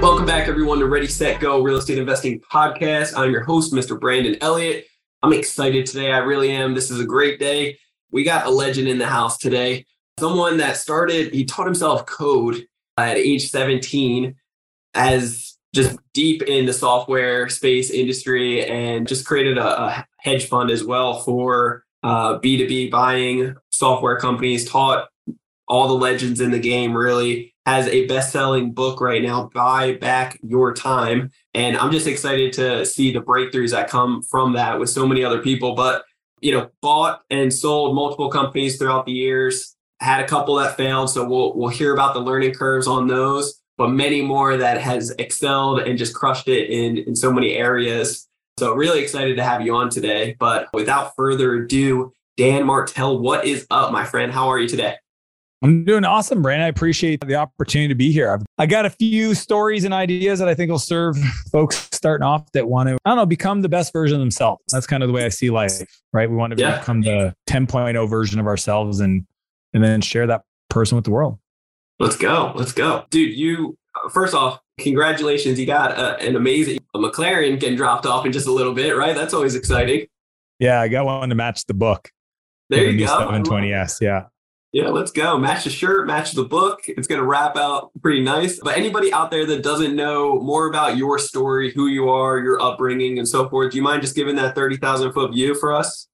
Welcome back, everyone, to Ready, Set, Go Real Estate Investing Podcast. I'm your host, Mr. Brandon Elliott. I'm excited today. I really am. This is a great day. We got a legend in the house today. Someone that started, he taught himself code at age 17 as just deep in the software space industry and just created a, a hedge fund as well for uh, B2B buying software companies, taught all the legends in the game really has a best-selling book right now buy back your time. And i'm just excited to see the breakthroughs that come from that with so many other people. But you know bought and sold multiple companies throughout the years. Had a couple that failed so we'll we'll hear about the learning curves on those. But many more that has excelled and just crushed it in in so many areas. So really excited to have you on today. But without further ado dan martell what is up my friend? How are you today I'm doing awesome, Brandon. I appreciate the opportunity to be here. I've, I got a few stories and ideas that I think will serve folks starting off that want to, I don't know, become the best version of themselves. That's kind of the way I see life, right? We want to yeah. become the 10.0 version of ourselves and and then share that person with the world. Let's go. Let's go. Dude, you first off, congratulations. You got a, an amazing a McLaren getting dropped off in just a little bit, right? That's always exciting. Yeah, I got one to match the book. There you go. 720S. Yeah. Yeah, let's go. Match the shirt, match the book. It's going to wrap out pretty nice. But anybody out there that doesn't know more about your story, who you are, your upbringing, and so forth, do you mind just giving that 30,000 foot view for us?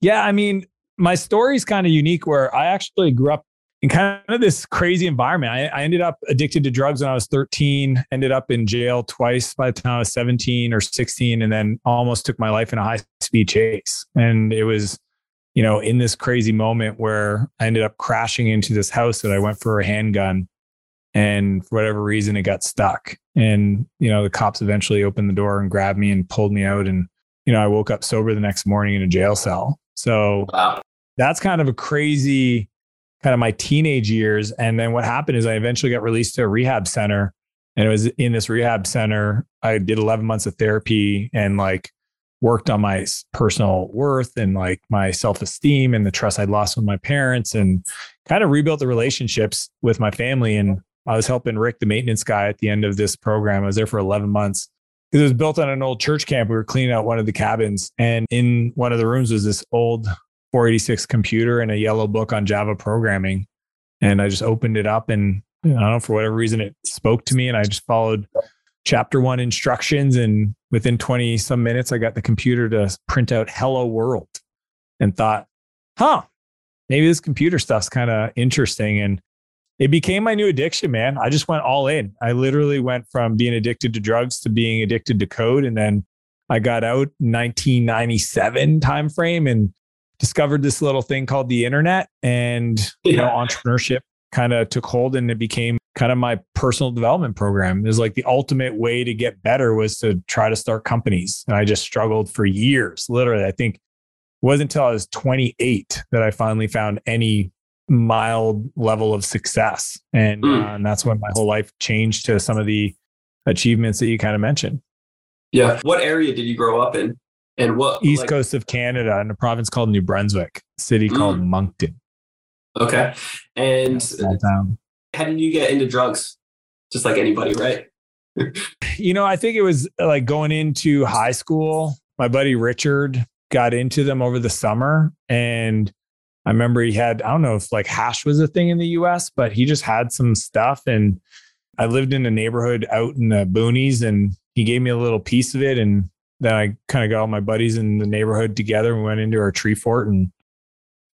Yeah, I mean, my story is kind of unique where I actually grew up in kind of this crazy environment. I, I, ended up addicted to drugs when I was 13, ended up in jail twice by the time I was 17 or 16, and then almost took my life in a high speed chase. And it was, you know, in this crazy moment where I ended up crashing into this house that I went for a handgun and for whatever reason it got stuck. And, you know, the cops eventually opened the door and grabbed me and pulled me out. And, you know, I woke up sober the next morning in a jail cell. So wow. that's kind of a crazy kind of my teenage years. And then what happened is I eventually got released to a rehab center. And it was in this rehab center. I did 11 months of therapy and like worked on my personal worth and like my self-esteem and the trust I'd lost with my parents and kind of rebuilt the relationships with my family. And I was helping Rick, the maintenance guy, at the end of this program. I was there for 11 months. It was built on an old church camp. We were cleaning out one of the cabins, and in one of the rooms was this old 486 computer and a yellow book on Java programming. And I just opened it up, and I don't know for whatever reason it spoke to me, and I just followed chapter one instructions. And within 20 some minutes, I got the computer to print out hello world and thought, huh, maybe this computer stuff's kind of interesting. And it became my new addiction, man. I just went all in. I literally went from being addicted to drugs to being addicted to code. And then I got out 1997 timeframe and discovered this little thing called the internet and you know entrepreneurship kind of took hold and it became kind of my personal development program. It was like the ultimate way to get better was to try to start companies. And I just struggled for years. Literally, I think it wasn't until I was 28 that I finally found any mild level of success. And, mm. uh, and that's when my whole life changed to some of the achievements that you kind of mentioned. Yeah. What area did you grow up in? And what east like, coast of Canada in a province called New Brunswick, city mm. called Moncton. Okay. And how did you get into drugs? Just like anybody, right? you know, I think it was like going into high school. My buddy Richard got into them over the summer. And I remember he had, I don't know if like hash was a thing in the US, but he just had some stuff. And I lived in a neighborhood out in the boonies and he gave me a little piece of it. And then I kind of got all my buddies in the neighborhood together and went into our tree fort. And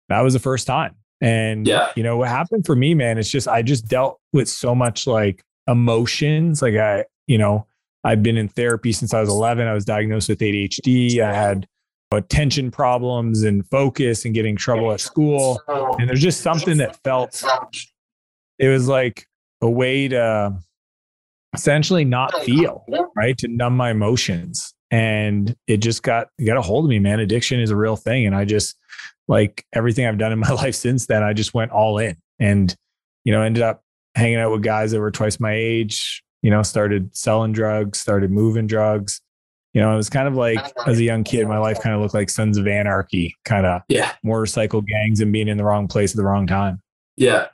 that was the first time. And yeah. you know what happened for me, man, it's just I just dealt with so much like emotions. Like I, you know, I've been in therapy since I was 11. I was diagnosed with ADHD. I had attention problems and focus and getting trouble at school. And there's just something that felt it was like a way to essentially not feel, right? To numb my emotions. and it just got got a hold of me, man. Addiction is a real thing. And I just like everything I've done in my life since then, I just went all in and, you know, ended up hanging out with guys that were twice my age, you know, started selling drugs, started moving drugs. You know, it was kind of like as a young kid, my life kind of looked like Sons of Anarchy, kind of yeah, motorcycle gangs and being in the wrong place at the wrong time. Yeah.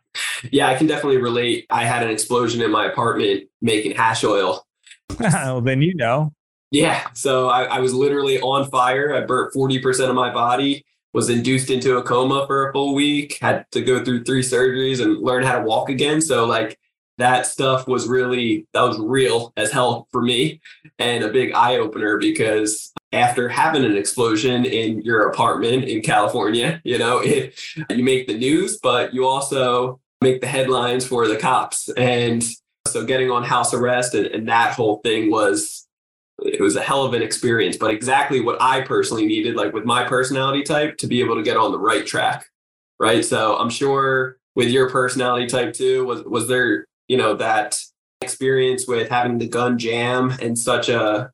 Yeah, I can definitely relate. I had an explosion in my apartment making hash oil. well, then you know. Yeah. So I, I was literally on fire. I burnt 40% of my body, was induced into a coma for a full week, had to go through three surgeries and learn how to walk again. So, like, that stuff was really that was real as hell for me and a big eye opener because after having an explosion in your apartment in California, you know, it, you make the news, but you also make the headlines for the cops. And so getting on house arrest and, and that whole thing was it was a hell of an experience, but exactly what I personally needed, like with my personality type, to be able to get on the right track. Right. So I'm sure with your personality type too, was was there you know that experience with having the gun jam and such a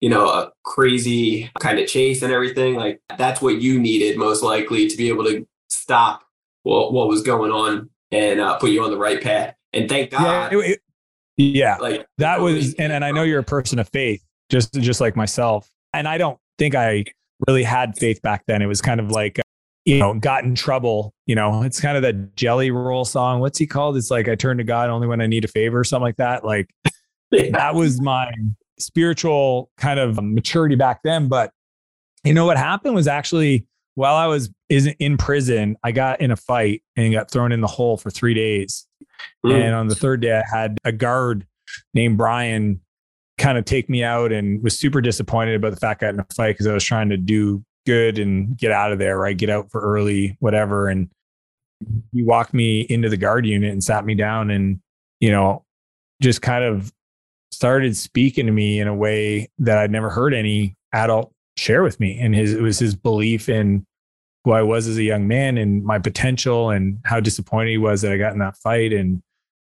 you know a crazy kind of chase and everything like that's what you needed most likely to be able to stop what, what was going on and uh, put you on the right path and thank god yeah, it, it, yeah. like that was and, and i know you're a person of faith just just like myself and i don't think i really had faith back then it was kind of like you know, got in trouble. You know, it's kind of that Jelly Roll song. What's he called? It's like I turn to God only when I need a favor, or something like that. Like yeah. that was my spiritual kind of maturity back then. But you know what happened was actually while I was in prison, I got in a fight and got thrown in the hole for three days. Mm. And on the third day, I had a guard named Brian kind of take me out and was super disappointed about the fact I got in a fight because I was trying to do good and get out of there, right? Get out for early, whatever. And he walked me into the guard unit and sat me down and, you know, just kind of started speaking to me in a way that I'd never heard any adult share with me. And his, it was his belief in who I was as a young man and my potential and how disappointed he was that I got in that fight. And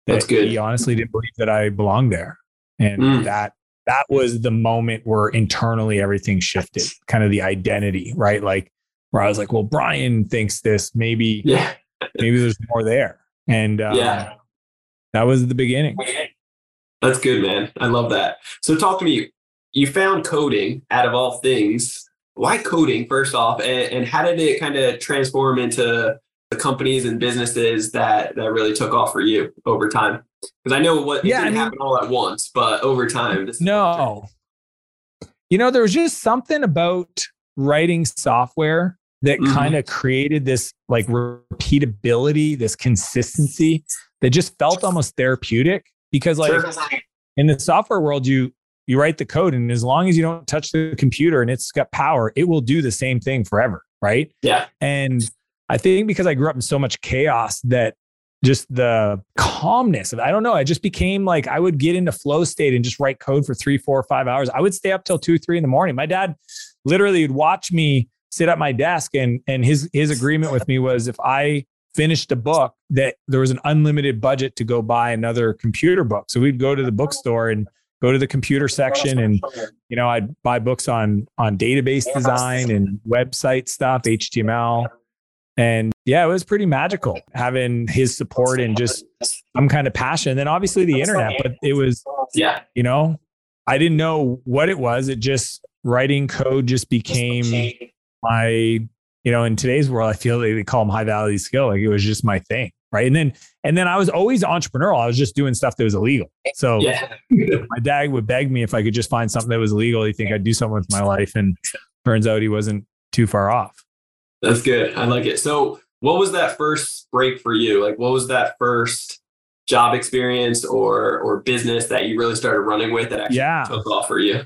that That's good. he honestly didn't believe that I belonged there. And mm. that that was the moment where internally everything shifted, kind of the identity, right? Like where I was like, well, Brian thinks this, maybe, yeah. maybe there's more there. And uh, yeah, that was the beginning. That's good, man. I love that. So talk to me. You found coding out of all things. Why coding, first off, and, and how did it kind of transform into the companies and businesses that that really took off for you over time? Because I know what yeah, didn't I mean, happen all at once, but over time. no, you know, there was just something about writing software that mm-hmm. kind of created this like repeatability, this consistency that just felt almost therapeutic. Because like sure. in the software world, you you write the code, and as long as you don't touch the computer and it's got power, it will do the same thing forever, right? Yeah. And I think because I grew up in so much chaos that just the calmness of I don't know. I just became like I would get into flow state and just write code for three, four, five hours. I would stay up till two, three in the morning. My dad literally would watch me sit at my desk and and his his agreement with me was if I finished a book that there was an unlimited budget to go buy another computer book. So we'd go to the bookstore and go to the computer section and you know I'd buy books on on database design and website stuff, HTML, and yeah, it was pretty magical having his support and just some kind of passion. And then obviously the internet, but it was, yeah, you know, I didn't know what it was. It just writing code just became my, you know, in today's world, I feel like they call them high value skill. Like it was just my thing. Right. And then, and then I was always entrepreneurial. I was just doing stuff that was illegal. So yeah. my dad would beg me if I could just find something that was illegal. He'd think I'd do something with my life. And turns out he wasn't too far off. That's good. I like it. So, what was that first break for you? Like, what was that first job experience or or business that you really started running with that actually yeah. took off for you?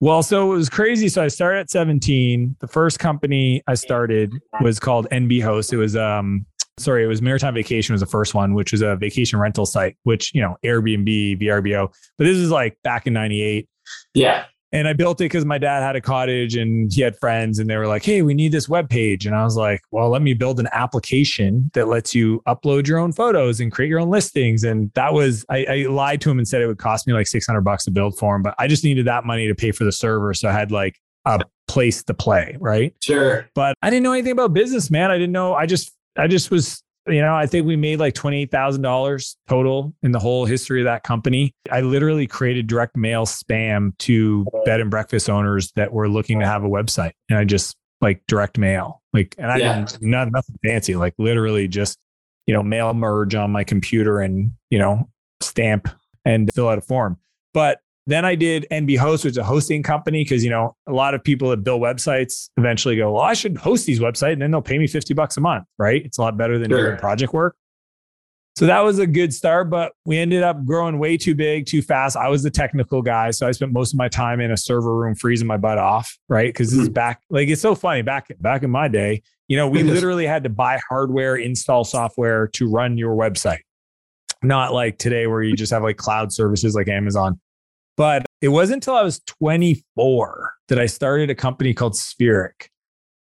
Well, so it was crazy. So I started at 17. The first company I started was called NB Host. It was um sorry, it was Maritime Vacation was the first one, which was a vacation rental site, which, you know, Airbnb, VRBO. But this is like back in 98. Yeah. And I built it because my dad had a cottage and he had friends and they were like, Hey, we need this web page. And I was like, well, let me build an application that lets you upload your own photos and create your own listings. And that was, I, I lied to him and said it would cost me like 600 bucks to build for him, but I just needed that money to pay for the server. So I had like a place to play. Right. Sure. But I didn't know anything about business, man. I didn't know. I just, I just was you know, I think we made like $28,000 total in the whole history of that company. I literally created direct mail spam to bed and breakfast owners that were looking to have a website. And I just like direct mail, like, and I yeah. didn't, not, nothing fancy, like literally just, you know, mail merge on my computer and, you know, stamp and fill out a form. But then I did NB Host, which is a hosting company, because you know a lot of people that build websites eventually go, "Well, I should host these websites, and then they'll pay me fifty bucks a month." Right? It's a lot better than sure. doing project work. So that was a good start, but we ended up growing way too big, too fast. I was the technical guy, so I spent most of my time in a server room freezing my butt off. Right? Because this is hmm. back, like it's so funny. Back back in my day, you know, we literally had to buy hardware, install software to run your website. Not like today, where you just have like cloud services like Amazon. But it wasn't until I was 24 that I started a company called Spheric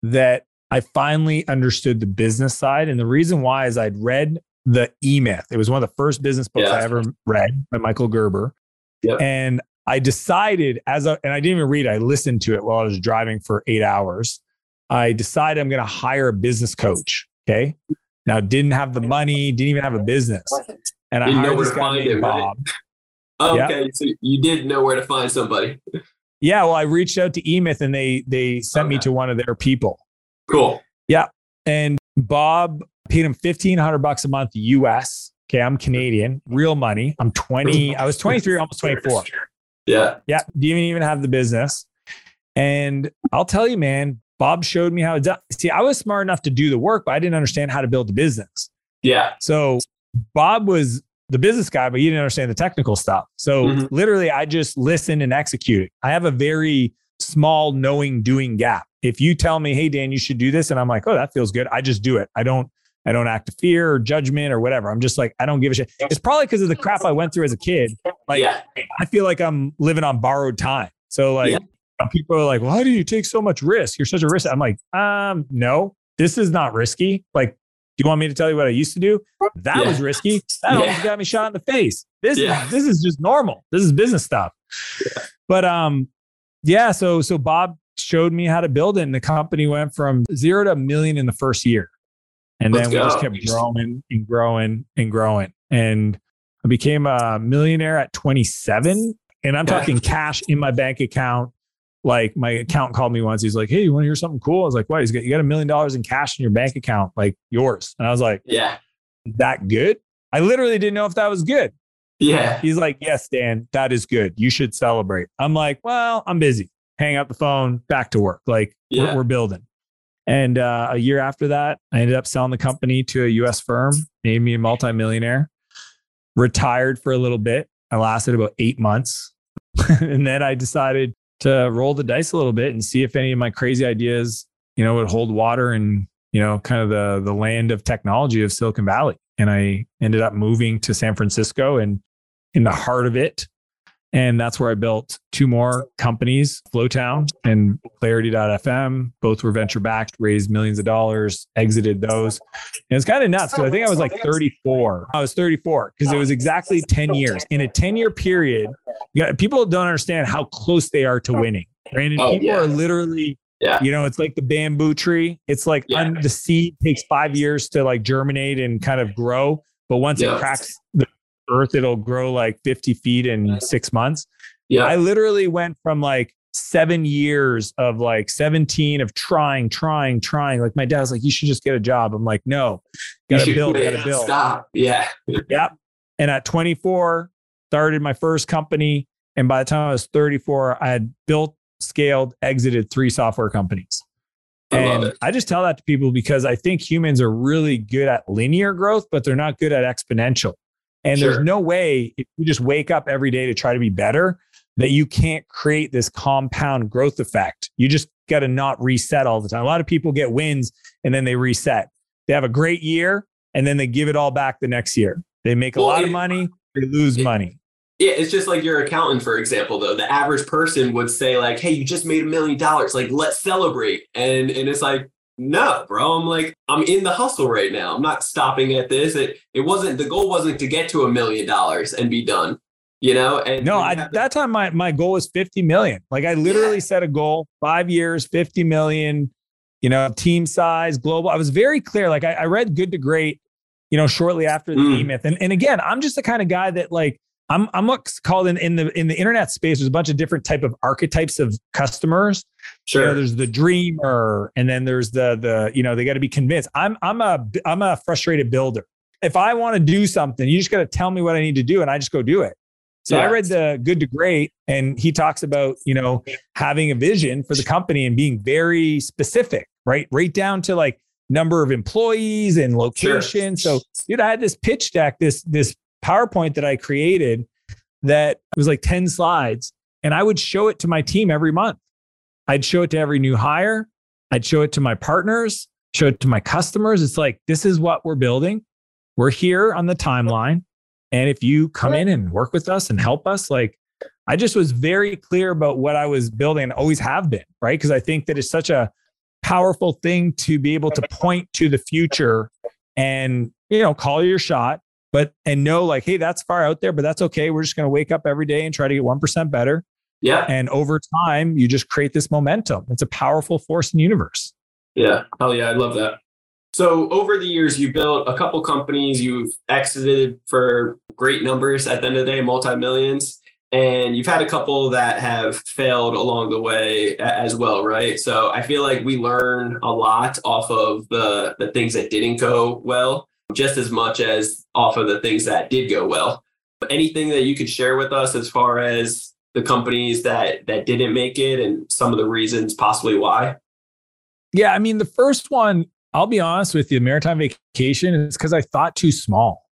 that I finally understood the business side. And the reason why is I'd read The E Myth. It was one of the first business books yeah. I ever read by Michael Gerber. Yep. And I decided as a, and I didn't even read, I listened to it while I was driving for eight hours. I decided I'm going to hire a business coach. Okay. Now, didn't have the money, didn't even have a business. And I hired this guy named Bob. Okay, so you did know where to find somebody. Yeah, well, I reached out to eMyth and they they sent okay. me to one of their people. Cool. Yeah, and Bob paid him fifteen hundred bucks a month US. Okay, I'm Canadian, real money. I'm 20. I was 23, almost 24. Yeah. Yeah. Didn't even have the business. And I'll tell you, man, Bob showed me how to see. I was smart enough to do the work, but I didn't understand how to build the business. Yeah. So Bob was the business guy, but you didn't understand the technical stuff. So mm-hmm. literally, I just listen and execute. I have a very small knowing doing gap. If you tell me, "Hey Dan, you should do this," and I'm like, "Oh, that feels good," I just do it. I don't. I don't act of fear or judgment or whatever. I'm just like, I don't give a shit. It's probably because of the crap I went through as a kid. Like, yeah. I feel like I'm living on borrowed time. So, like, yeah. people are like, why do you take so much risk? You're such a risk. I'm like, um, no, this is not risky. Like, do you want me to tell you what I used to do? That yeah. was risky. That yeah. almost got me shot in the face. This yeah. is this is just normal. This is business stuff. But um, yeah. So so Bob showed me how to build it, and the company went from zero to a million in the first year, and Let's then we go. just kept growing and growing and growing. And I became a millionaire at 27, and I'm talking cash in my bank account like my account called me once. He's like, "Hey, you want to hear something cool?" I was like, "What?" He's got you got a million dollars in cash in your bank account, like yours. And I was like, "Yeah, that good?" I literally didn't know if that was good. Yeah. He's like, "Yes, Dan, that is good. You should celebrate." I'm like, "Well, I'm busy. Hang up the phone, back to work. Like yeah. we're, we're, building." And uh, a year after that, I ended up selling the company to a U.S. firm, made me a multimillionaire. Retired for a little bit. I lasted about eight months, and then I decided to roll the dice a little bit and see if any of my crazy ideas, you know, would hold water and, you know, kind of the the land of technology of Silicon Valley. And I ended up moving to San Francisco and in the heart of it, and that's where I built two more companies, Flowtown and Clarity.fm. Both were venture backed, raised millions of dollars, exited those. And it's kind of nuts because I think I was like 34. I was 34 because it was exactly 10 years. In a 10 year period, got, people don't understand how close they are to winning. Brandon, oh, people yeah. are literally yeah. You know, it's like the bamboo tree. It's like yeah. un, the seed takes five years to like germinate and kind of grow. But once yeah. it cracks the earth, it'll grow like 50 feet in six months. Yeah. I literally went from like seven years of like 17 of trying, trying, trying. Like my dad's like, you should just get a job. I'm like, no, gotta build, gotta build. Stop. Yeah. yep. And at 24, started my first company. And by the time I was 34, I had built, scaled, exited three software companies. I and I just tell that to people because I think humans are really good at linear growth, but they're not good at exponential. And sure. there's no way if you just wake up every day to try to be better that you can't create this compound growth effect. You just got to not reset all the time. A lot of people get wins and then they reset. They have a great year and then they give it all back the next year. They make a well, lot of money, they lose it, money. Yeah, it's just like your accountant, for example, though. The average person would say, like, hey, you just made a million dollars. Like, let's celebrate. And and it's like, no, bro. I'm like, I'm in the hustle right now. I'm not stopping at this. It it wasn't the goal wasn't to get to a million dollars and be done. You know, and no, I, that time my my goal was 50 million. Like I literally yeah. set a goal, five years, 50 million, you know, team size, global. I was very clear. Like I, I read Good to Great, you know, shortly after the mm. E Myth. And and again, I'm just the kind of guy that like I'm I'm what's called in, in the in the internet space. There's a bunch of different type of archetypes of customers. Sure. You know, there's the dreamer, and then there's the the you know they got to be convinced. I'm I'm a I'm a frustrated builder. If I want to do something, you just got to tell me what I need to do, and I just go do it. So yeah. I read the Good to Great, and he talks about you know having a vision for the company and being very specific, right? Right down to like number of employees and location. Sure. So, dude, I had this pitch deck, this this PowerPoint that I created that was like 10 slides. And I would show it to my team every month. I'd show it to every new hire. I'd show it to my partners, show it to my customers. It's like, this is what we're building. We're here on the timeline. And if you come in and work with us and help us, like I just was very clear about what I was building and always have been, right? Because I think that it's such a powerful thing to be able to point to the future and, you know, call your shot but and know like, hey, that's far out there, but that's okay. We're just going to wake up every day and try to get 1% better. Yeah. And over time, you just create this momentum. It's a powerful force in the universe. Yeah. Hell yeah. I love that. So over the years, you built a couple companies, you've exited for great numbers at the end of the day, multi-millions. And you've had a couple that have failed along the way as well, right? So I feel like we learn a lot off of the the things that didn't go well just as much as off of the things that did go well. Anything that you could share with us as far as the companies that that didn't make it and some of the reasons possibly why? Yeah, I mean the first one, I'll be honest with you, Maritime Vacation is because I thought too small.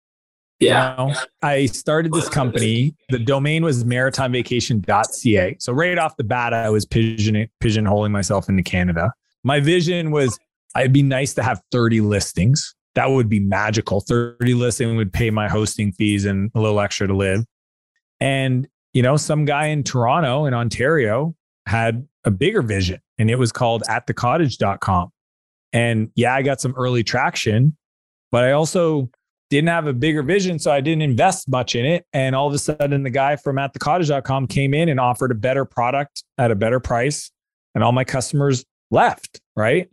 Yeah. You know, I started this company. The domain was maritimevacation.ca. So right off the bat, I was pigeon pigeonholing myself into Canada. My vision was it'd be nice to have 30 listings that would be magical. 30 listing would pay my hosting fees and a little extra to live. And, you know, some guy in Toronto in Ontario had a bigger vision and it was called at thecottage.com. And yeah, I got some early traction, but I also didn't have a bigger vision. So I didn't invest much in it. And all of a sudden, the guy from at thecottage.com came in and offered a better product at a better price. And all my customers left. Right.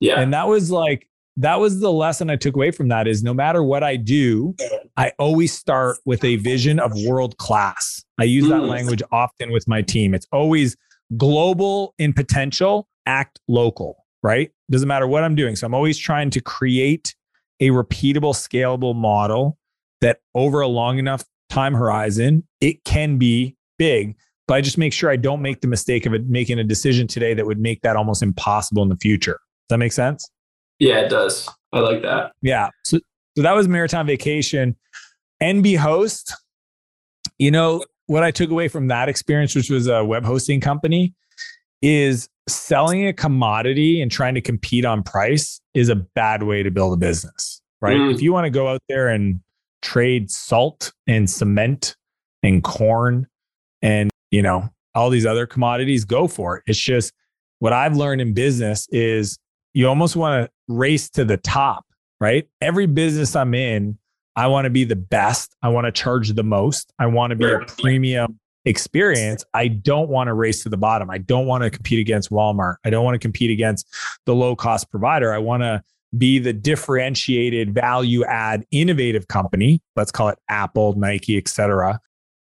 Yeah. And that was like, that was the lesson I took away from that is no matter what I do, I always start with a vision of world class. I use that mm. language often with my team. It's always global in potential, act local, right? Doesn't matter what I'm doing. So I'm always trying to create a repeatable, scalable model that over a long enough time horizon, it can be big. But I just make sure I don't make the mistake of making a decision today that would make that almost impossible in the future. Does that make sense? Yeah, it does. I like that. Yeah. So, so that was Maritime Vacation. NB Host, you know, what I took away from that experience, which was a web hosting company, is selling a commodity and trying to compete on price is a bad way to build a business, right? Mm. If you want to go out there and trade salt and cement and corn and, you know, all these other commodities, go for it. It's just what I've learned in business is you almost want to race to the top, right? Every business I'm in, I want to be the best. I want to charge the most. I want to be a premium experience. I don't want to race to the bottom. I don't want to compete against Walmart. I don't want to compete against the low cost provider. I want to be the differentiated value add innovative company. Let's call it Apple, Nike, etc.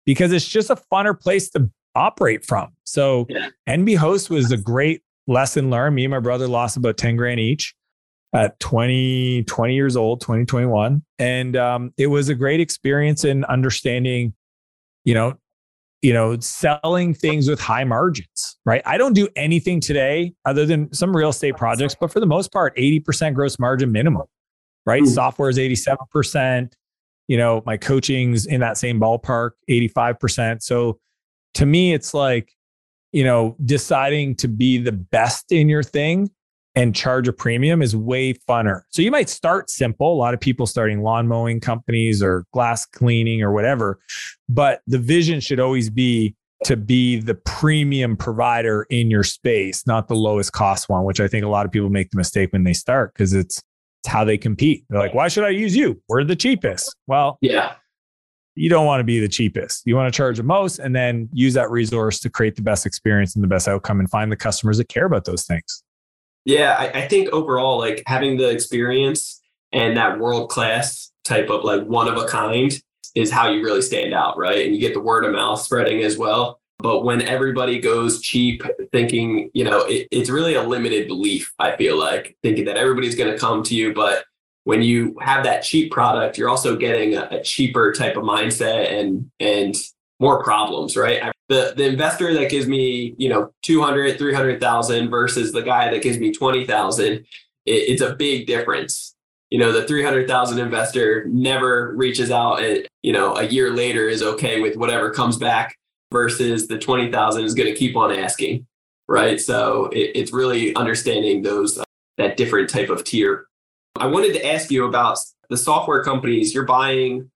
Because it's just a funner place to operate from. So yeah. NB Host was a great lesson learned. Me and my brother lost about 10 grand each at 20, 20 years old, 2021. And um, it was a great experience in understanding, you know, you know, selling things with high margins, right? I don't do anything today other than some real estate projects, but for the most part, 80% gross margin minimum, right? Ooh. Software is 87%. You know, my coaching's in that same ballpark, 85%. So to me, it's like, you know, deciding to be the best in your thing and charge a premium is way funner. So you might start simple. A lot of people starting lawn mowing companies or glass cleaning or whatever, but the vision should always be to be the premium provider in your space, not the lowest cost one, which I think a lot of people make the mistake when they start because it's, it's how they compete. They're like, why should I use you? We're the cheapest. Well, yeah. You don't want to be the cheapest. You want to charge the most and then use that resource to create the best experience and the best outcome and find the customers that care about those things. Yeah, I, I think overall, like having the experience and that world class type of like one of a kind is how you really stand out, right? And you get the word of mouth spreading as well. But when everybody goes cheap, thinking, you know, it, it's really a limited belief, I feel like, thinking that everybody's going to come to you. But when you have that cheap product, you're also getting a, a cheaper type of mindset and, and more problems, right? The, the investor that gives me, you know, 200, 300,000 versus the guy that gives me 20,000, it, it's a big difference. You know the 300000 investor never reaches out and you know a year later is okay with whatever comes back versus the 20000 is going to keep on asking right? So it, it's really understanding those uh, that different type of tier. I wanted to ask you about the software companies you're buying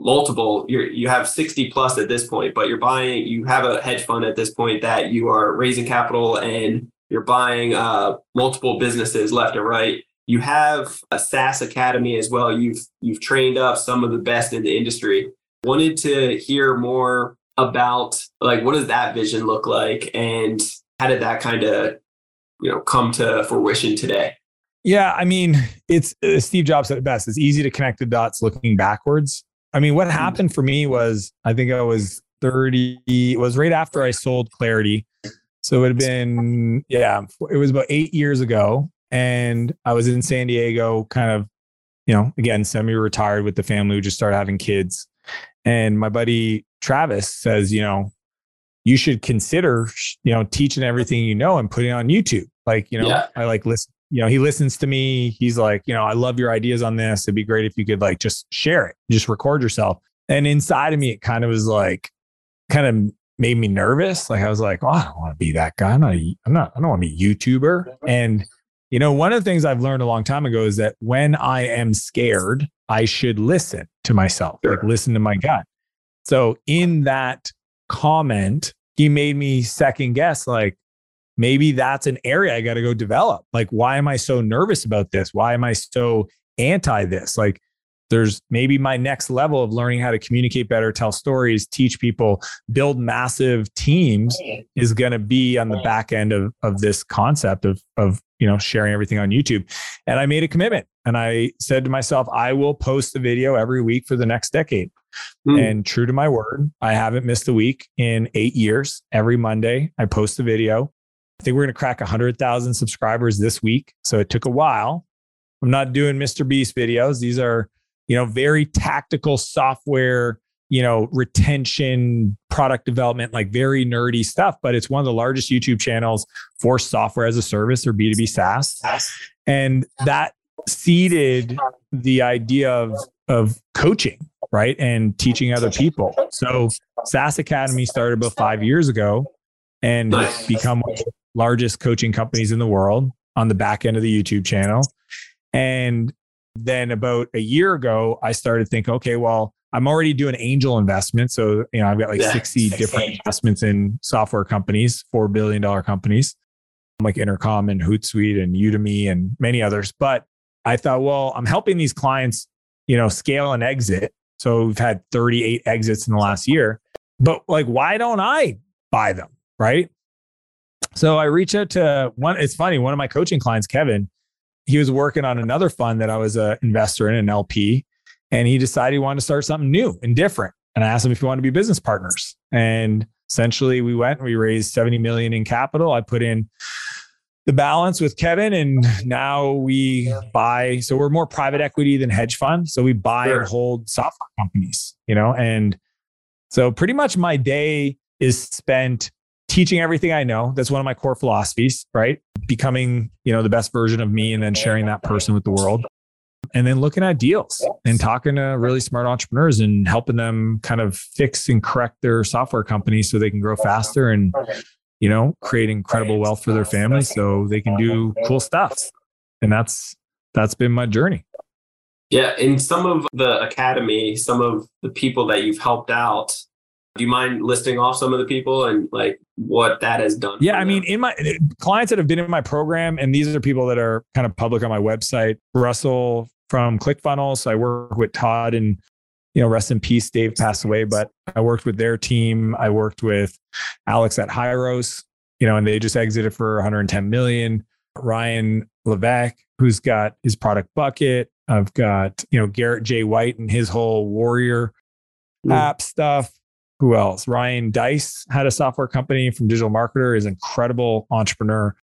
multiple you you have 60 plus at this point but you're buying you have a hedge fund at this point that you are raising capital and you're buying uh, multiple businesses left and right you have a SaaS academy as well. You've you've trained up some of the best in the industry. Wanted to hear more about like what does that vision look like and how did that kind of you know come to fruition today? Yeah, I mean, it's uh, Steve Jobs at best. It's easy to connect the dots looking backwards. I mean, what hmm. happened for me was I think I was 30, it was right after I sold Clarity. So it had been, yeah, it was about eight years ago and I was in San Diego, kind of, you know, again, semi-retired with the family who just started having kids. And my buddy Travis says, you know, you should consider, you know, teaching everything you know and putting on YouTube. Like, you know, yeah. I like listen, you know, he listens to me. He's like, you know, I love your ideas on this. It'd be great if you could like just share it, just record yourself. And inside of me, it kind of was like, kind of made me nervous. Like I was like, oh, I don't want to be that guy. I'm not, a, I'm not, I don't want to be a YouTuber. And you know, one of the things I've learned a long time ago is that when I am scared, I should listen to myself, sure. like listen to my gut. So in that comment, he made me second guess, like, maybe that's an area I got to go develop. Like, why am I so nervous about this? Why am I so anti this? Like, there's maybe my next level of learning how to communicate better, tell stories, teach people, build massive teams is going to be on the back end of, of this concept of, of, you know, sharing everything on YouTube. And I made a commitment and I said to myself, I will post a video every week for the next decade. Mm. And true to my word, I haven't missed a week in eight years. Every Monday, I post a video. I think we're going to crack 100,000 subscribers this week. So it took a while. I'm not doing Mr. Beast videos. These are you know, very tactical software, you know, retention, product development, like very nerdy stuff. But it's one of the largest YouTube channels for software as a service or B2B SaaS. And that seeded the idea of, of coaching, right? And teaching other people. So SaaS Academy started about five years ago and nice. become one of the largest coaching companies in the world on the back end of the YouTube channel. And then about a year ago, I started thinking, okay, well, I'm already doing angel investments. So, you know, I've got like yeah, 60 different investments in software companies, $4 billion companies like Intercom and Hootsuite and Udemy and many others. But I thought, well, I'm helping these clients, you know, scale and exit. So we've had 38 exits in the last year. But like, why don't I buy them? Right. So I reach out to one. It's funny. One of my coaching clients, Kevin, he was working on another fund that I was an investor in, an LP, and he decided he wanted to start something new and different. And I asked him if he wanted to be business partners. And essentially, we went and we raised 70 million in capital. I put in the balance with Kevin, and now we buy. So we're more private equity than hedge fund. So we buy sure. and hold software companies, you know, and so pretty much my day is spent teaching everything I know. That's one of my core philosophies, right? Becoming, you know, the best version of me and then sharing that person with the world. And then looking at deals and talking to really smart entrepreneurs and helping them kind of fix and correct their software companies so they can grow faster and, you know, create incredible wealth for their family so they can do cool stuff. And that's that's been my journey. Yeah, in some of the academy, some of the people that you've helped out, do you mind listing off some of the people and like what that has done? Yeah, I mean, in my clients that have been in my program, and these are people that are kind of public on my website. Russell from ClickFunnels. I work with Todd and you know, rest in peace, Dave passed away, but I worked with their team. I worked with Alex at Hyros, you know, and they just exited for 110 million. Ryan Levesque, who's got his product bucket. I've got, you know, Garrett J. White and his whole warrior mm. app stuff. Who else? Ryan Deiss had a software company from digital marketer, is incredible entrepreneur.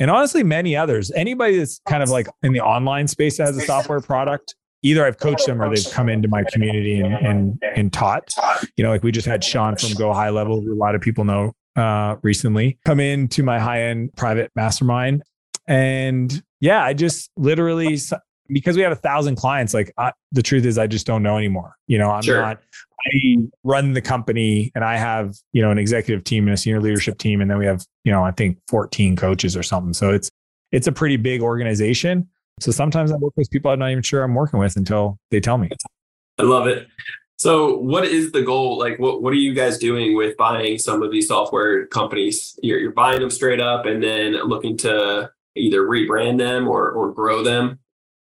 And honestly, many others. Anybody that's kind of like in the online space that has a software product, either I've coached them or they've come into my community and and, and taught. You know, like we just had Sean from Go High Level, who a lot of people know uh, recently, come into my high end private mastermind. And yeah, I just literally because we have a thousand clients. Like I, the truth is, I just don't know anymore. You know, I'm sure. not. I run the company, and I have you know an executive team and a senior leadership team, and then we have you know I think 14 coaches or something. So it's it's a pretty big organization. So sometimes I work with people I'm not even sure I'm working with until they tell me. I love it. So what is the goal? Like what, what are you guys doing with buying some of these software companies? You're, you're buying them straight up and then looking to either rebrand them or, or grow them?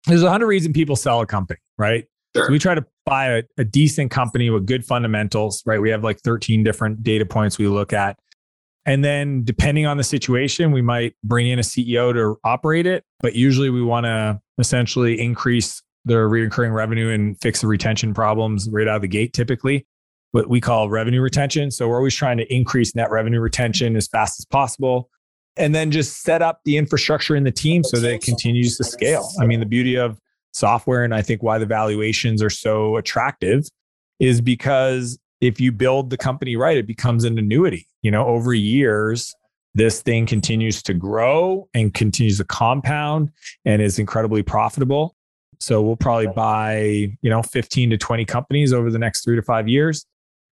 There's a hundred reasons people sell a company, right? Sure. So we try to buy a, a decent company with good fundamentals, right? We have like 13 different data points we look at. And then, depending on the situation, we might bring in a CEO to operate it. But usually, we want to essentially increase the recurring revenue and fix the retention problems right out of the gate, typically, what we call revenue retention. So, we're always trying to increase net revenue retention as fast as possible. And then just set up the infrastructure in the team so that it continues to scale. I mean, the beauty of software, and I think why the valuations are so attractive, is because if you build the company right, it becomes an annuity. You know, over years, this thing continues to grow and continues to compound and is incredibly profitable. So we'll probably buy, you know, 15 to 20 companies over the next three to five years.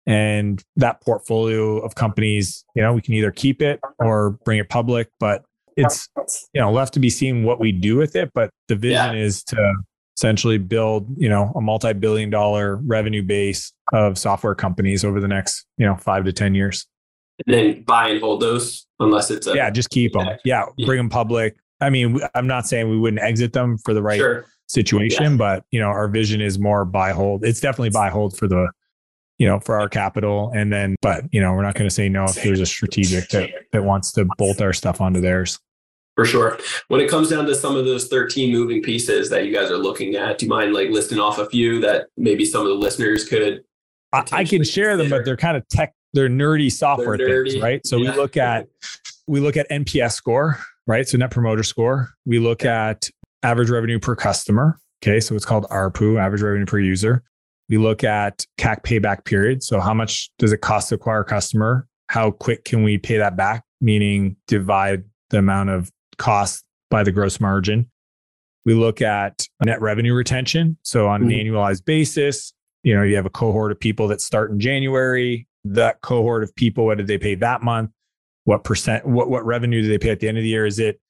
And that portfolio of companies, you know, we can either keep it or bring it public, but it's, you know, left to be seen what we do with it. But the vision yeah. is to essentially build, you know, a multi-billion dollar revenue base of software companies over the next, you know, five to 10 years. And then buy and hold those unless it's a, yeah, just keep them. Yeah, yeah, bring them public. I mean, I'm not saying we wouldn't exit them for the right sure. situation, yeah. but you know, our vision is more buy hold. It's definitely buy hold for the, you know, for our capital. And then, but you know, we're not going to say no if there's a strategic that that wants to bolt our stuff onto theirs. For sure. When it comes down to some of those 13 moving pieces that you guys are looking at, do you mind like listing off a few that maybe some of the listeners could? I, I can share them, but they're kind of tech, they're nerdy software they're nerdy. things, right? So yeah. we look at we look at NPS score, right? So net promoter score. We look at average revenue per customer. Okay, so it's called ARPU, average revenue per user. We look at CAC payback period. So how much does it cost to acquire a customer? How quick can we pay that back? Meaning divide the amount of cost by the gross margin. We look at net revenue retention. So on an mm-hmm. annualized basis, you know, you have a cohort of people that start in January. That cohort of people, what did they pay that month? What percent, what, what revenue do they pay at the end of the year? Is it,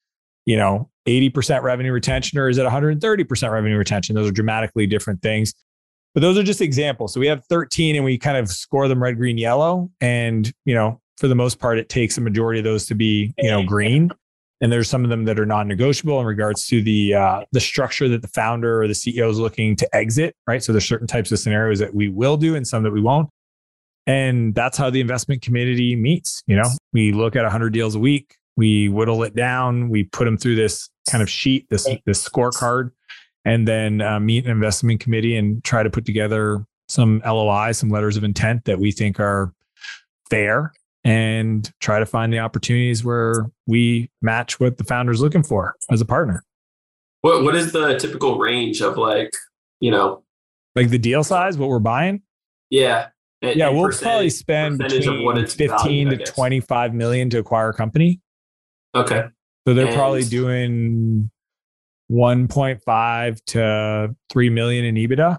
you know, 80% revenue retention or is it 130% revenue retention? Those are dramatically different things. But those are just examples. So we have 13 and we kind of score them red, green, yellow. And, you know, for the most part, it takes a majority of those to be, you know, green and there's some of them that are non-negotiable in regards to the uh, the structure that the founder or the CEO is looking to exit. Right, so there's certain types of scenarios that we will do and some that we won't. And that's how the investment committee meets. You know, we look at 100 deals a week, we whittle it down, we put them through this kind of sheet, this this scorecard, and then uh, meet an investment committee and try to put together some LOI, some letters of intent that we think are fair and try to find the opportunities where we match what the founder's looking for as a partner. What what is the typical range of like, you know, like the deal size, what we're buying? Yeah. And, yeah, and we'll probably spend between 15 valued, to 25 million to acquire a company. Okay. So they're and probably doing 1.5 to 3 million in EBITDA.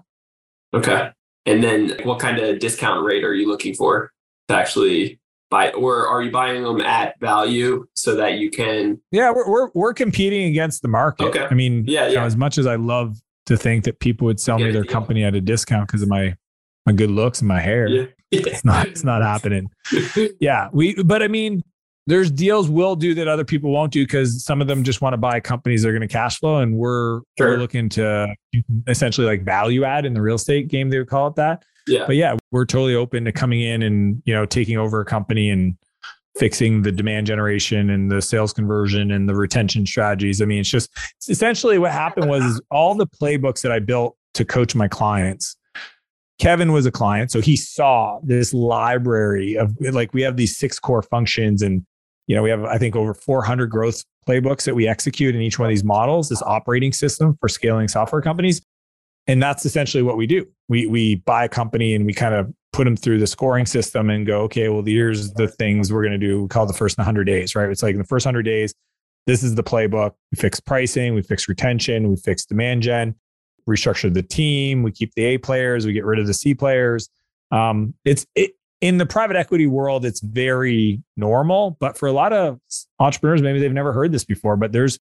Okay. And then what kind of discount rate are you looking for to actually buy, or are you buying them at value so that you can? Yeah, we're we're, we're competing against the market. Okay. I mean, Yeah, you know, yeah. as much as I love to think that people would sell Get me their deal. company at a discount because of my my good looks and my hair, Yeah. it's not it's not happening. Yeah, we but I mean, there's deals we'll do that other people won't do because some of them just want to buy companies that are going to cash flow, and we're Sure. we're looking to essentially like value add in the real estate game. They would call it that. Yeah. But yeah, we're totally open to coming in and you know taking over a company and fixing the demand generation and the sales conversion and the retention strategies. I mean, it's just it's essentially what happened was all the playbooks that I built to coach my clients. Kevin was a client, so he saw this library of like we have these six core functions, and you know we have I think over 400 growth playbooks that we execute in each one of these models. This operating system for scaling software companies, and that's essentially what we do. We we buy a company and we kind of put them through the scoring system and go, okay, well here's the things we're going to do. We call the first 100 days, right? It's like in the first 100 days, this is the playbook. We fix pricing, we fix retention, we fix demand gen, restructure the team, we keep the A players, we get rid of the C players. Um, it's it, in the private equity world, it's very normal, but for a lot of entrepreneurs, maybe they've never heard this before. But there's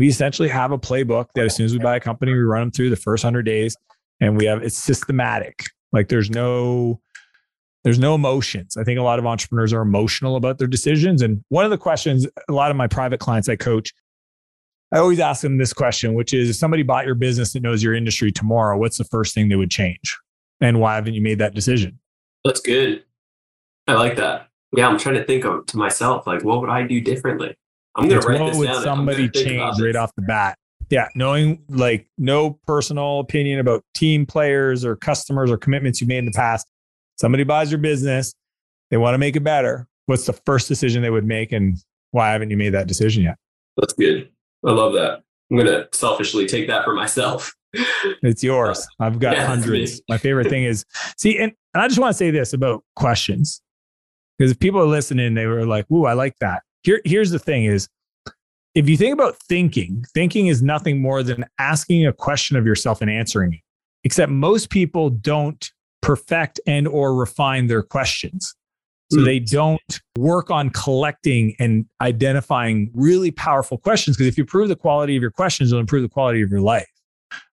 we essentially have a playbook that as soon as we buy a company, we run them through the first hundred days, and we have it's systematic. Like there's no there's no emotions. I think a lot of entrepreneurs are emotional about their decisions. And one of the questions, a lot of my private clients I coach, I always ask them this question, which is if somebody bought your business that knows your industry tomorrow, what's the first thing they would change? And why haven't you made that decision? That's good. I like that. Yeah, I'm trying to think of to myself, like, what would I do differently? I'm gonna It's write what this would somebody gonna think about change right off the bat? Yeah, knowing like no personal opinion about team players or customers or commitments you made in the past. Somebody buys your business, they want to make it better. What's the first decision they would make, and why haven't you made that decision yet? That's good. I love that. I'm gonna selfishly take that for myself. It's yours. Uh, I've got Yeah, hundreds. My favorite thing is see, and, and I just want to say this about questions. Because if people are listening, they were like, ooh, I like that. Here, here's the thing is if you think about thinking, thinking is nothing more than asking a question of yourself and answering it. Except most people don't perfect and or refine their questions. So Hmm. they don't work on collecting and identifying really powerful questions. Because if you improve the quality of your questions, it'll improve the quality of your life.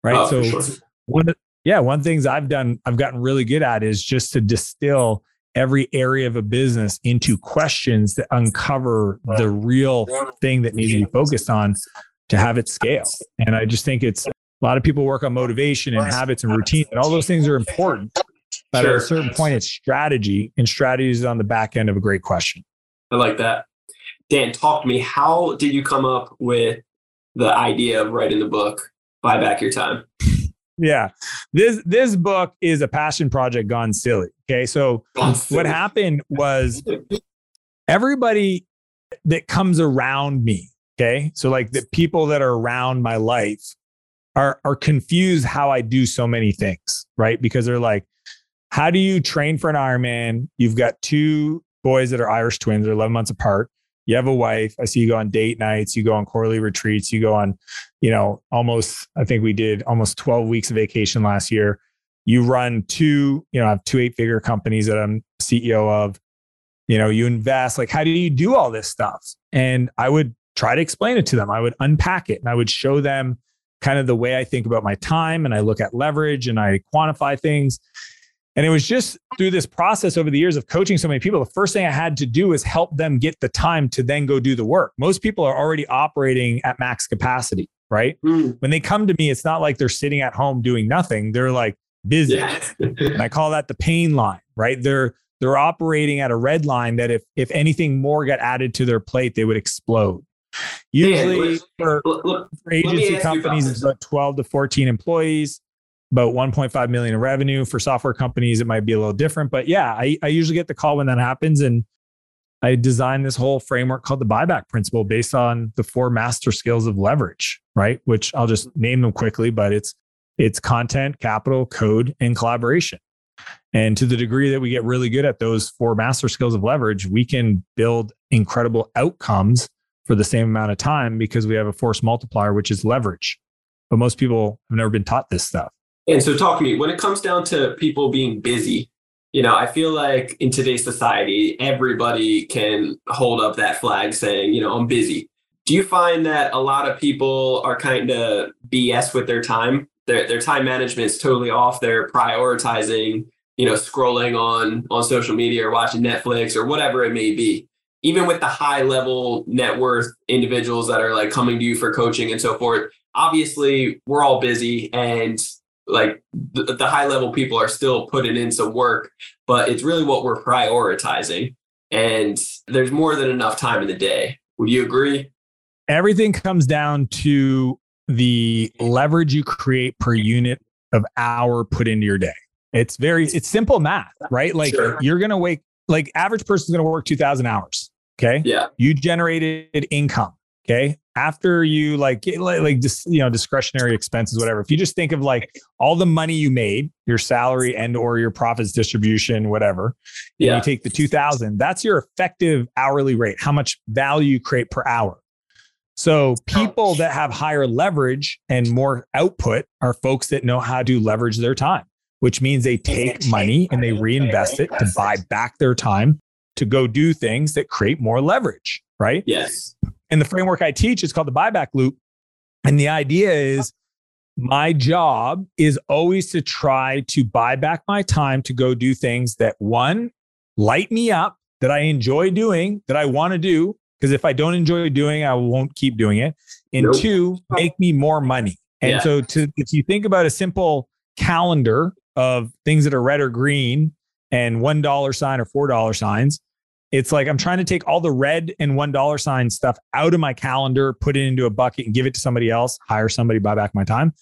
Right. Oh, so sure. one yeah one of the things i've done i've gotten really good at is just to distill every area of a business into questions that uncover the real thing that needs to be focused on to have it scale. And i just think it's a lot of people work on motivation and habits and routine and all those things are important. But at a certain point it's strategy and strategy is on the back end of a great question. I like that. Dan, talk to me. How did you come up with the idea of writing the book, Buy Back Your Time? yeah. This this book is a passion project gone silly okay so what happened was everybody that comes around me okay? So like the people that are around my life are are confused how i do so many things right? Because they're like how do you train for an ironman? You've got two boys that are irish twins they're 11 months apart. You have a wife. I see you go on date nights. You go on quarterly retreats. You go on you know almost i think we did almost 12 weeks of vacation last year you run two you know I have two eight figure companies that i'm ceo of. You know you invest like how do you do all this stuff? And i would try to explain it to them. I would unpack it and i would show them kind of the way i think about my time and i look at leverage and i quantify things. And it was just through this process over the years of coaching so many people the first thing i had to do is help them get the time to then go do the work. Most people are already operating at max capacity right? Hmm, when they come to me it's not like they're sitting at home doing nothing. They're like busy yeah. and I call that the pain line, right? They're they're operating at a red line that if if anything more got added to their plate, they would explode. Usually for, for agency ask you about companies, it's about 12 to 14 employees, about 1.5 million in revenue. For software companies, it might be a little different. But yeah, I, I usually get the call when that happens. And I designed this whole framework called the buyback principle based on the four master skills of leverage, right? Which I'll just name them quickly, but it's it's content, capital, code, and collaboration. And to the degree that we get really good at those four master skills of leverage, we can build incredible outcomes for the same amount of time because we have a force multiplier, which is leverage. But most people have never been taught this stuff. And so, talk to me when it comes down to people being busy you know, I feel like in today's society, everybody can hold up that flag saying, you know, I'm busy. Do you find that a lot of people are kind of BS with their time? Their, their time management is totally off. They're prioritizing, you know, scrolling on on social media or watching Netflix or whatever it may be. Even with the high level net worth individuals that are like coming to you for coaching and so forth, obviously we're all busy and like the, the high level people are still putting in some work, but it's really what we're prioritizing. And there's more than enough time in the day. Would you agree? Everything comes down to the leverage you create per unit of hour put into your day. It's very, it's simple math, right? Like sure. you're going to wake, like average person's going to work 2000 hours. Okay. Yeah. You generated income. Okay. After you like, like, like just, you know, discretionary expenses, whatever. If you just think of like all the money you made, your salary and or your profits distribution, whatever, yeah. you take the 2000, that's your effective hourly rate, how much value you create per hour. So people that have higher leverage and more output are folks that know how to leverage their time, which means they take money and they reinvest it to buy back their time to go do things that create more leverage, right? Yes. And the framework I teach is called the buyback loop. And the idea is my job is always to try to buy back my time to go do things that one, light me up, that I enjoy doing, that I want to do. Because if I don't enjoy doing, I won't keep doing it. And nope. two, make me more money. And yeah. so to if you think about a simple calendar of things that are red or green and one dollar sign or four dollar signs, it's like I'm trying to take all the red and one dollar sign stuff out of my calendar, put it into a bucket and give it to somebody else, hire somebody, buy back my time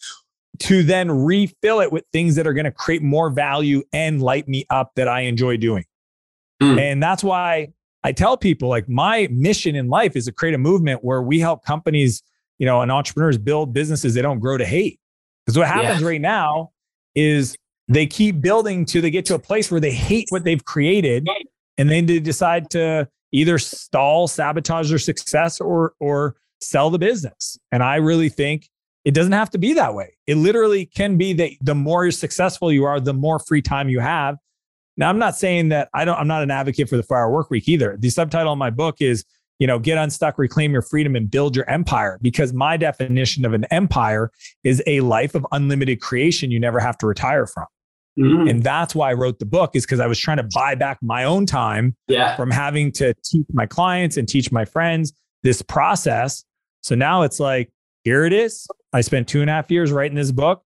to then refill it with things that are going to create more value and light me up that I enjoy doing. Mm. And that's why I tell people like my mission in life is to create a movement where we help companies, you know, and entrepreneurs build businesses they don't grow to hate. Because what happens yeah. right now is they keep building till they get to a place where they hate what they've created and then they decide to either stall, sabotage their success, or or sell the business. And I really think it doesn't have to be that way. It literally can be that the more successful you are, the more free time you have. Now, I'm not saying that I don't. I'm not an advocate for the four-hour work week either. The subtitle of my book is, you know, get unstuck, reclaim your freedom, and build your empire. Because my definition of an empire is a life of unlimited creation you never have to retire from. Mm-hmm. And that's why I wrote the book is because I was trying to buy back my own time yeah. from having to teach my clients and teach my friends this process. So now it's like, here it is. I spent two and a half years writing this book.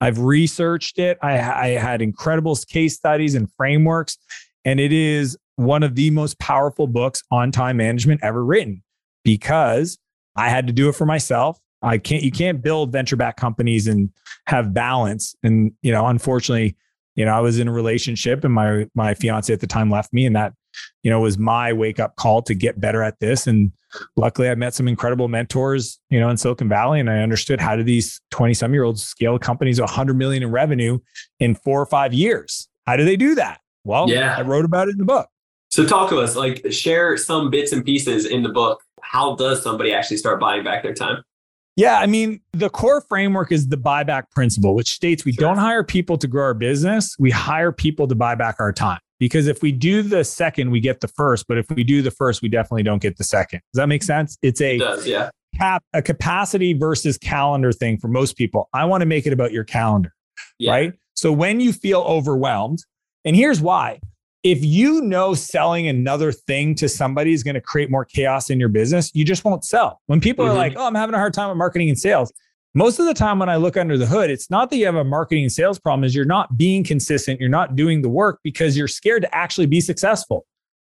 I've researched it. I, I had incredible case studies and frameworks, and it is one of the most powerful books on time management ever written because I had to do it for myself. I can't, you can't build venture back companies and have balance. And, you know, unfortunately, you know, I was in a relationship and my my fiance at the time left me and that, you know, was my wake up call to get better at this. And luckily I met some incredible mentors, you know, in Silicon Valley and I understood how do these 20 some year olds scale companies to 100 million in revenue in 4 or 5 years. How do they do that? Well, yeah. I wrote about it in the book. So talk to us, like share some bits and pieces in the book. How does somebody actually start buying back their time? Yeah, I mean, the core framework is the buyback principle, which states we sure. don't hire people to grow our business, we hire people to buy back our time. Because if we do the second, we get the first, but if we do the first, we definitely don't get the second. Does that make sense? It's a it does, yeah. cap a capacity versus calendar thing for most people. I want to make it about your calendar. Yeah. Right? So when you feel overwhelmed, and here's why if you know selling another thing to somebody is going to create more chaos in your business, you just won't sell. When people mm-hmm. are like, oh, I'm having a hard time with marketing and sales, most of the time when I look under the hood, it's not that you have a marketing and sales problem, is you're not being consistent, you're not doing the work because you're scared to actually be successful.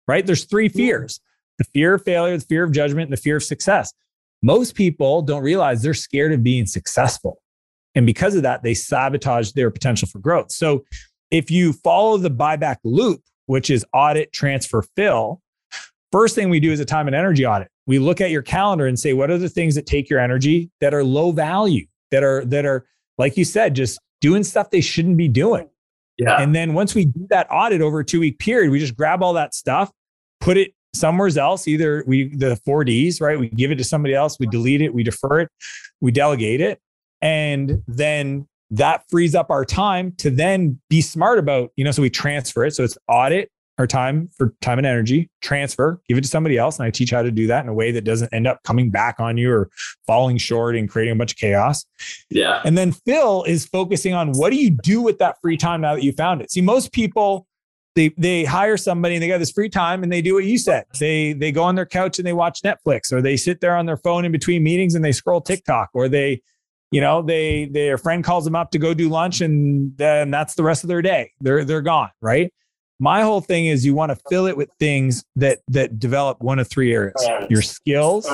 Right? There's three fears. The fear of failure, the fear of judgment, and the fear of success. Most people don't realize they're scared of being successful. And because of that, they sabotage their potential for growth. So if you follow the buyback loop, which is audit, transfer, fill. First thing we do is a time and energy audit. We look at your calendar and say, what are the things that take your energy that are low value, that are, that are, like you said, just doing stuff they shouldn't be doing. Yeah. And then once we do that audit over a two week period, we just grab all that stuff, put it somewhere else. Either we, the four Ds, right? We give it to somebody else, we delete it, we defer it, we delegate it. And then that frees up our time to then be smart about, you know, so we transfer it. So it's audit our time for time and energy, transfer, give it to somebody else. And I teach how to do that in a way that doesn't end up coming back on you or falling short and creating a bunch of chaos. Yeah. And then fill is focusing on what do you do with that free time now that you found it? See, most people they they hire somebody and they got this free time and they do what you said. They they go on their couch and they watch Netflix or they sit there on their phone in between meetings and they scroll TikTok or they you know they their friend calls them up to go do lunch and then that's the rest of their day. They're they're gone, right? My whole thing is you want to fill it with things that that develop one of three areas. Your skills,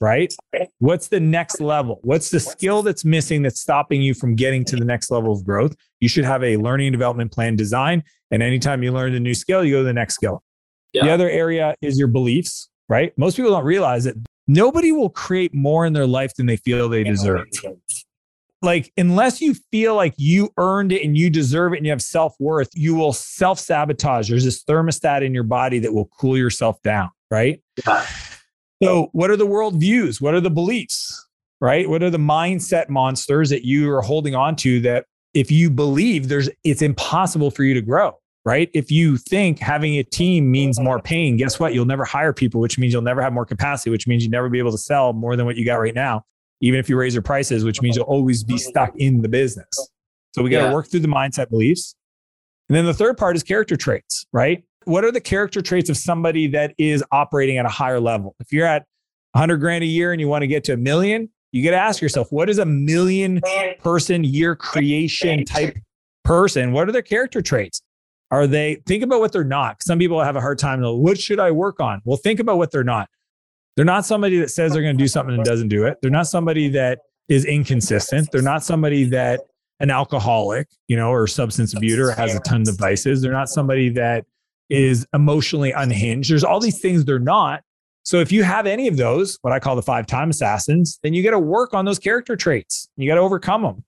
right? What's the next level? What's the skill that's missing that's stopping you from getting to the next level of growth? You should have a learning development plan design. And anytime you learn a new skill, you go to the next skill. Yeah. The other area is your beliefs, right? Most people don't realize that nobody will create more in their life than they feel they deserve like unless you feel like you earned it and you deserve it and you have self-worth you will self-sabotage. There's this thermostat in your body that will cool yourself down right? Yeah. so what are the world views? What are the beliefs right? What are the mindset monsters that you are holding on to that if you believe there's it's impossible for you to grow right? If you think having a team means more pain guess what? You'll never hire people which means you'll never have more capacity which means you never be able to sell more than what you got right now even if you raise your prices, which means you'll always be stuck in the business. So we got to yeah. work through the mindset beliefs. And then the third part is character traits, right? What are the character traits of somebody that is operating at a higher level? If you're at 100 grand a year and you want to get to a million, you got to ask yourself, what is a million person year creation type person? What are their character traits? Are they, think about what they're not. Some people have a hard time. What should I work on? Well, think about what they're not. They're not somebody that says they're going to do something and doesn't do it. They're not somebody that is inconsistent. They're not somebody that an alcoholic, you know, or substance abuser has a ton of vices. They're not somebody that is emotionally unhinged. There's all these things they're not. So if you have any of those, what I call the five time assassins, then you got to work on those character traits. You got to overcome them.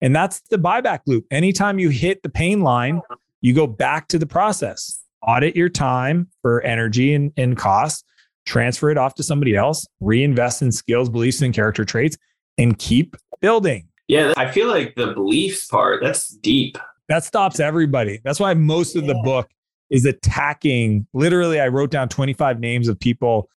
And that's the buyback loop. Anytime you hit the pain line, you go back to the process. Audit your time for energy and, and cost transfer it off to somebody else, reinvest in skills, beliefs, and character traits, and keep building. Yeah, I feel like the beliefs part, that's deep. That stops everybody. That's why most of the book is attacking. Literally, I wrote down 25 names of people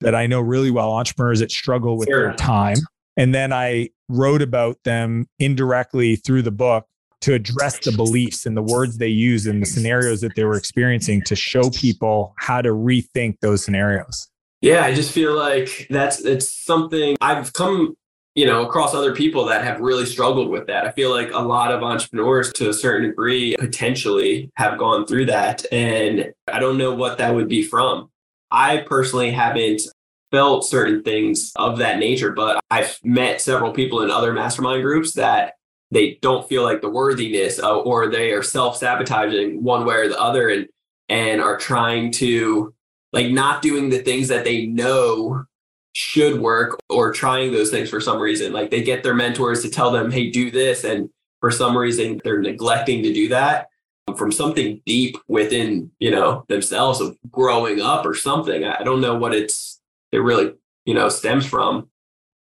that I know really well, entrepreneurs that struggle with sure. their time. And then I wrote about them indirectly through the book to address the beliefs and the words they use and the scenarios that they were experiencing to show people how to rethink those scenarios. Yeah, I just feel like that's it's something I've come, you know, across other people that have really struggled with that. I feel like a lot of entrepreneurs to a certain degree potentially have gone through that and I don't know what that would be from. I personally haven't felt certain things of that nature, but I've met several people in other mastermind groups that they don't feel like the worthiness uh, or they are self-sabotaging one way or the other and and are trying to like not doing the things that they know should work or trying those things for some reason. Like they get their mentors to tell them, hey, do this. And for some reason, they're neglecting to do that from something deep within, you know, themselves of growing up or something. I don't know what it's, it really, you know, stems from.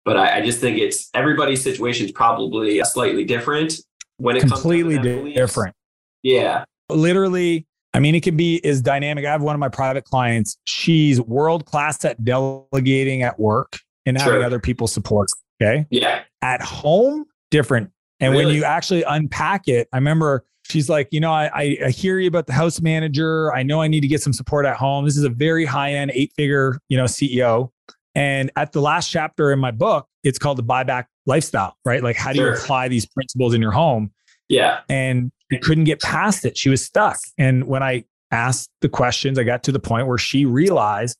But I, I just think it's everybody's situation is probably slightly different when it completely different. Yeah. Literally, I mean, it can be as dynamic. I have one of my private clients. She's world class at delegating at work and having sure. other people support. Okay. Yeah. At home, different. And really? when you actually unpack it, I remember she's like, you know, I, I hear you about the house manager. I know I need to get some support at home. This is a very high end, eight figure, you know, CEO. And at the last chapter in my book, it's called the buyback lifestyle, right? Like, how do sure. you apply these principles in your home? Yeah. And she couldn't get past it. She was stuck. And when I asked the questions, I got to the point where she realized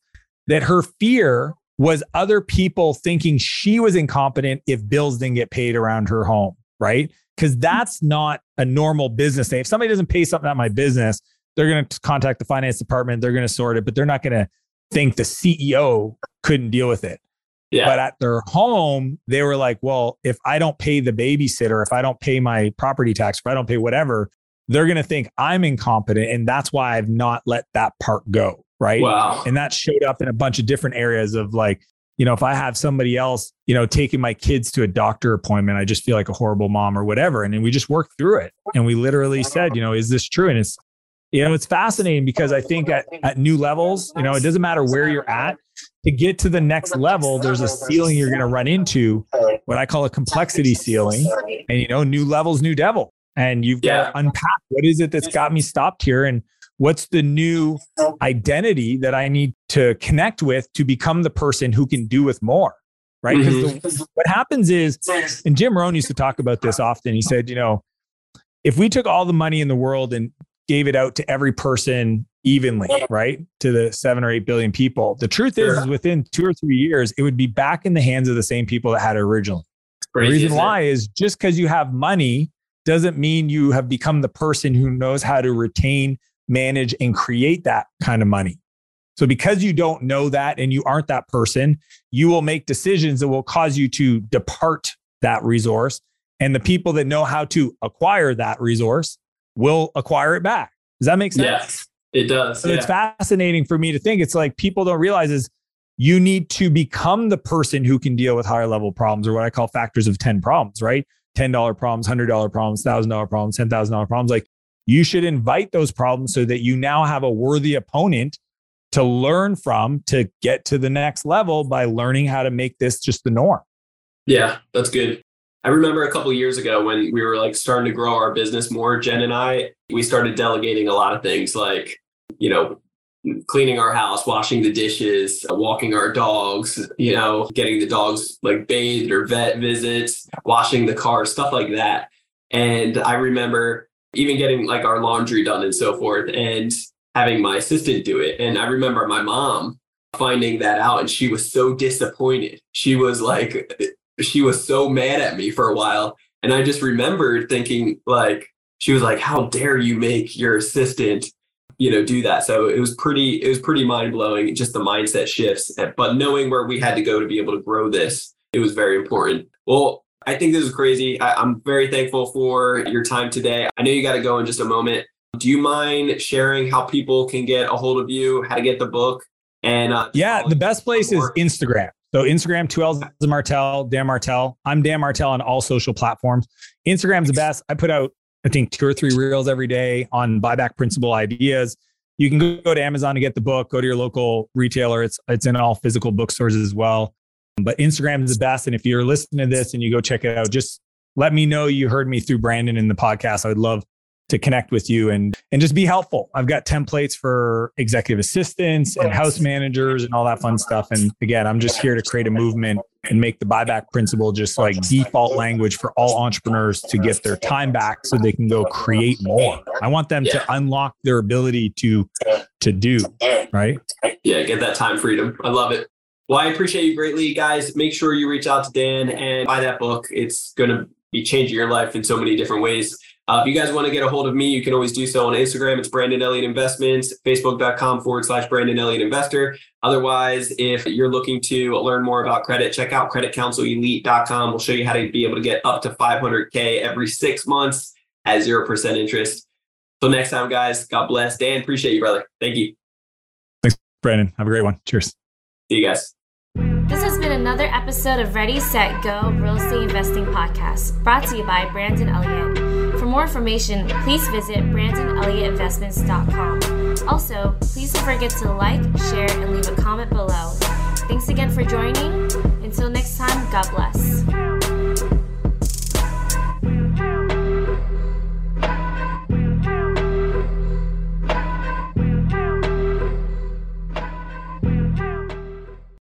that her fear was other people thinking she was incompetent if bills didn't get paid around her home, right? Because that's not a normal business thing. If somebody doesn't pay something at my business, they're going to contact the finance department, they're going to sort it, but they're not going to think the CEO couldn't deal with it. Yeah. But at their home, they were like, well, if I don't pay the babysitter, if I don't pay my property tax, if I don't pay whatever, they're going to think I'm incompetent. And that's why I've not let that part go. Right. Wow. And that showed up in a bunch of different areas of like you know, if I have somebody else, you know, taking my kids to a doctor appointment, I just feel like a horrible mom or whatever. And then we just worked through it. And we literally said, you know, is this true? And it's, you know, it's fascinating because I think at, at new levels, you know, it doesn't matter where you're at to get to the next level, there's a ceiling you're going to run into, what I call a complexity ceiling. And, you know, new levels, new devil. And you've got to unpack what is it that's got me stopped here? And what's the new identity that I need to connect with to become the person who can do with more? Right. Because mm-hmm. what happens is, and Jim Rohn used to talk about this often. He said, you know, if we took all the money in the world and gave it out to every person evenly, right? To the seven or eight billion people. The truth is, is within two or three years, it would be back in the hands of the same people that had it originally. Crazy, the reason why it? is just because you have money doesn't mean you have become the person who knows how to retain, manage, and create that kind of money. So, because you don't know that and you aren't that person, you will make decisions that will cause you to depart that resource. And the people that know how to acquire that resource will acquire it back. Does that make sense? Yes, it does. So yeah. it's fascinating for me to think it's like people don't realize is you need to become the person who can deal with higher level problems or what I call factors of 10 problems, right? $10 problems, $100 problems, $1,000 problems, $10,000 problems. Like you should invite those problems so that you now have a worthy opponent to learn from to get to the next level by learning how to make this just the norm. Yeah, that's good. I remember a couple years ago when we were like starting to grow our business more, Jen and I, we started delegating a lot of things like, you know, cleaning our house, washing the dishes, walking our dogs, you know, getting the dogs like bathed or vet visits, washing the car, stuff like that. And I remember even getting like our laundry done and so forth and having my assistant do it. And I remember my mom finding that out and she was so disappointed. She was like, she was so mad at me for a while. And I just remembered thinking, like, she was like, How dare you make your assistant, you know, do that? So it was pretty, it was pretty mind blowing, just the mindset shifts. But knowing where we had to go to be able to grow this, it was very important. Well, I think this is crazy. I, I'm very thankful for your time today. I know you got to go in just a moment. Do you mind sharing how people can get a hold of you, how to get the book? And uh, yeah, the best place is Instagram. So Instagram, two L's Martell, Dan Martell. I'm Dan Martell on all social platforms. Instagram's the best. I put out, I think, two or three reels every day on buyback principle ideas. You can go to Amazon to get the book. Go to your local retailer. It's it's in all physical bookstores as well. But Instagram is the best. And if you're listening to this and you go check it out, just let me know you heard me through Brandon in the podcast. I would love to connect with you and and just be helpful. I've got templates for executive assistants and house managers and all that fun stuff. And again, I'm just here to create a movement and make the buyback principle just like default language for all entrepreneurs to get their time back so they can go create more. I want them to unlock their ability to to do, right? Yeah, get that time freedom. I love it. Well, I appreciate you greatly, guys. Make sure you reach out to Dan and buy that book. It's going to be changing your life in so many different ways. Uh, if you guys want to get a hold of me, you can always do so on Instagram. It's Brandon Elliott Investments, facebook.com forward slash Brandon Elliott Investor. Otherwise, if you're looking to learn more about credit, check out creditcounselelite.com. We'll show you how to be able to get up to 500K every six months at 0% interest. Till next time, guys, God bless. Dan, appreciate you, brother. Thank you. Thanks, Brandon. Have a great one. Cheers. See you guys. This has been another episode of Ready, Set, Go Real Estate Investing Podcast, brought to you by Brandon Elliott. For more information, please visit BrandonElliottInvestments.com. Also, please don't forget to like, share, and leave a comment below. Thanks again for joining. Until next time, God bless.